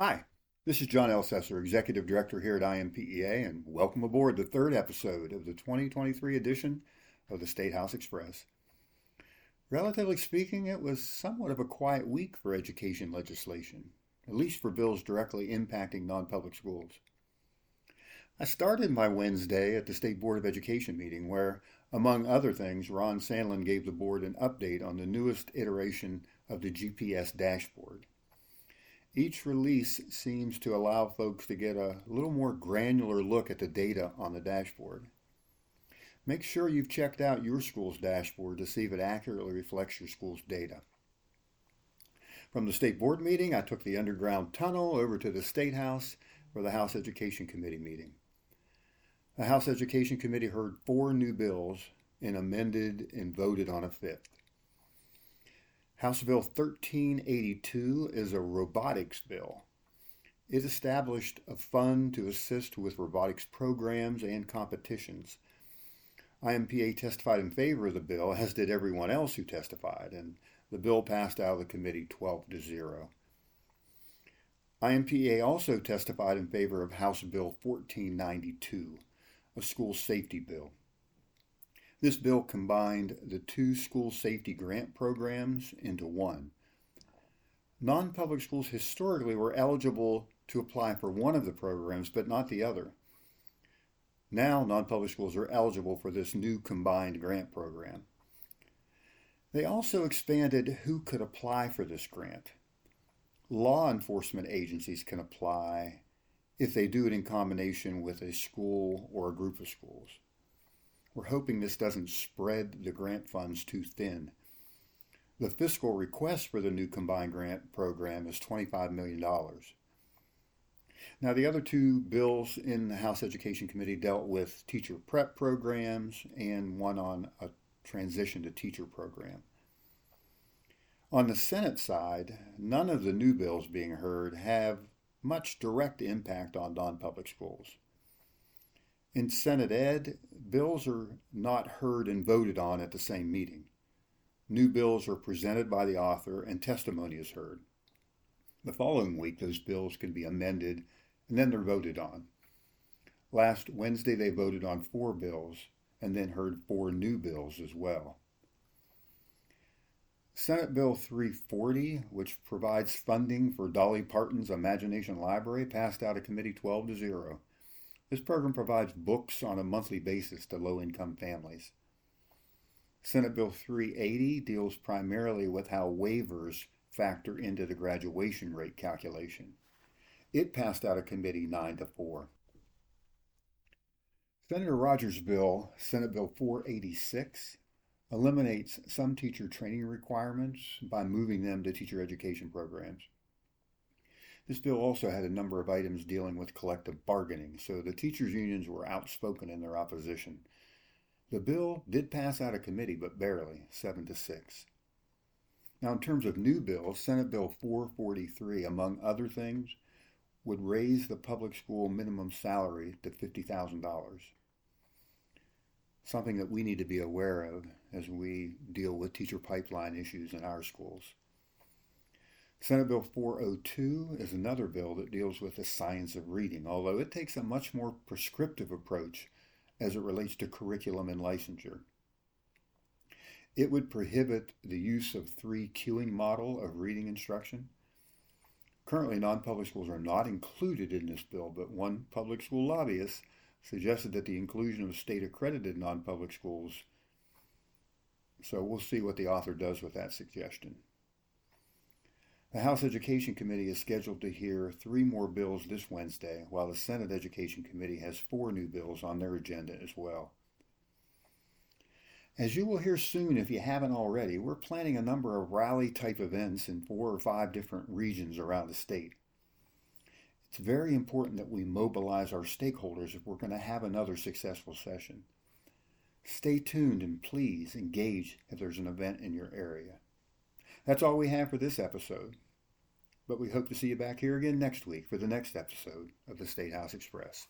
Hi, this is John Elcesser, Executive Director here at INPEA, and welcome aboard the third episode of the 2023 edition of the State House Express. Relatively speaking, it was somewhat of a quiet week for education legislation, at least for bills directly impacting non public schools. I started my Wednesday at the State Board of Education meeting, where, among other things, Ron Sandlin gave the board an update on the newest iteration of the GPS dashboard. Each release seems to allow folks to get a little more granular look at the data on the dashboard. Make sure you've checked out your school's dashboard to see if it accurately reflects your school's data. From the state board meeting, I took the underground tunnel over to the State House for the House Education Committee meeting. The House Education Committee heard four new bills and amended and voted on a fifth. House Bill 1382 is a robotics bill. It established a fund to assist with robotics programs and competitions. INPEA testified in favor of the bill, as did everyone else who testified, and the bill passed out of the committee 12 to 0. INPEA also testified in favor of House Bill 1492, a school safety bill. This bill combined the two school safety grant programs into one. Non public schools historically were eligible to apply for one of the programs, but not the other. Now, non public schools are eligible for this new combined grant program. They also expanded who could apply for this grant. Law enforcement agencies can apply if they do it in combination with a school or a group of schools. We're hoping this doesn't spread the grant funds too thin. The fiscal request for the new combined grant program is $25 million. Now, the other two bills in the House Education Committee dealt with teacher prep programs and one on a transition to teacher program. On the Senate side, none of the new bills being heard have much direct impact on non public schools. In Senate Ed, bills are not heard and voted on at the same meeting. New bills are presented by the author and testimony is heard. The following week, those bills can be amended and then they're voted on. Last Wednesday, they voted on four bills and then heard four new bills as well. Senate Bill 340, which provides funding for Dolly Parton's Imagination Library, passed out of committee 12 to 0. This program provides books on a monthly basis to low income families. Senate Bill 380 deals primarily with how waivers factor into the graduation rate calculation. It passed out of committee 9 to 4. Senator Rogers' bill, Senate Bill 486, eliminates some teacher training requirements by moving them to teacher education programs. This bill also had a number of items dealing with collective bargaining, so the teachers' unions were outspoken in their opposition. The bill did pass out of committee, but barely, 7 to 6. Now, in terms of new bills, Senate Bill 443, among other things, would raise the public school minimum salary to $50,000. Something that we need to be aware of as we deal with teacher pipeline issues in our schools. Senate Bill 402 is another bill that deals with the science of reading, although it takes a much more prescriptive approach as it relates to curriculum and licensure. It would prohibit the use of three cueing model of reading instruction. Currently, non-public schools are not included in this bill, but one public school lobbyist suggested that the inclusion of state-accredited non-public schools. So we'll see what the author does with that suggestion. The House Education Committee is scheduled to hear three more bills this Wednesday, while the Senate Education Committee has four new bills on their agenda as well. As you will hear soon if you haven't already, we're planning a number of rally type events in four or five different regions around the state. It's very important that we mobilize our stakeholders if we're going to have another successful session. Stay tuned and please engage if there's an event in your area. That's all we have for this episode. But we hope to see you back here again next week for the next episode of the State House Express.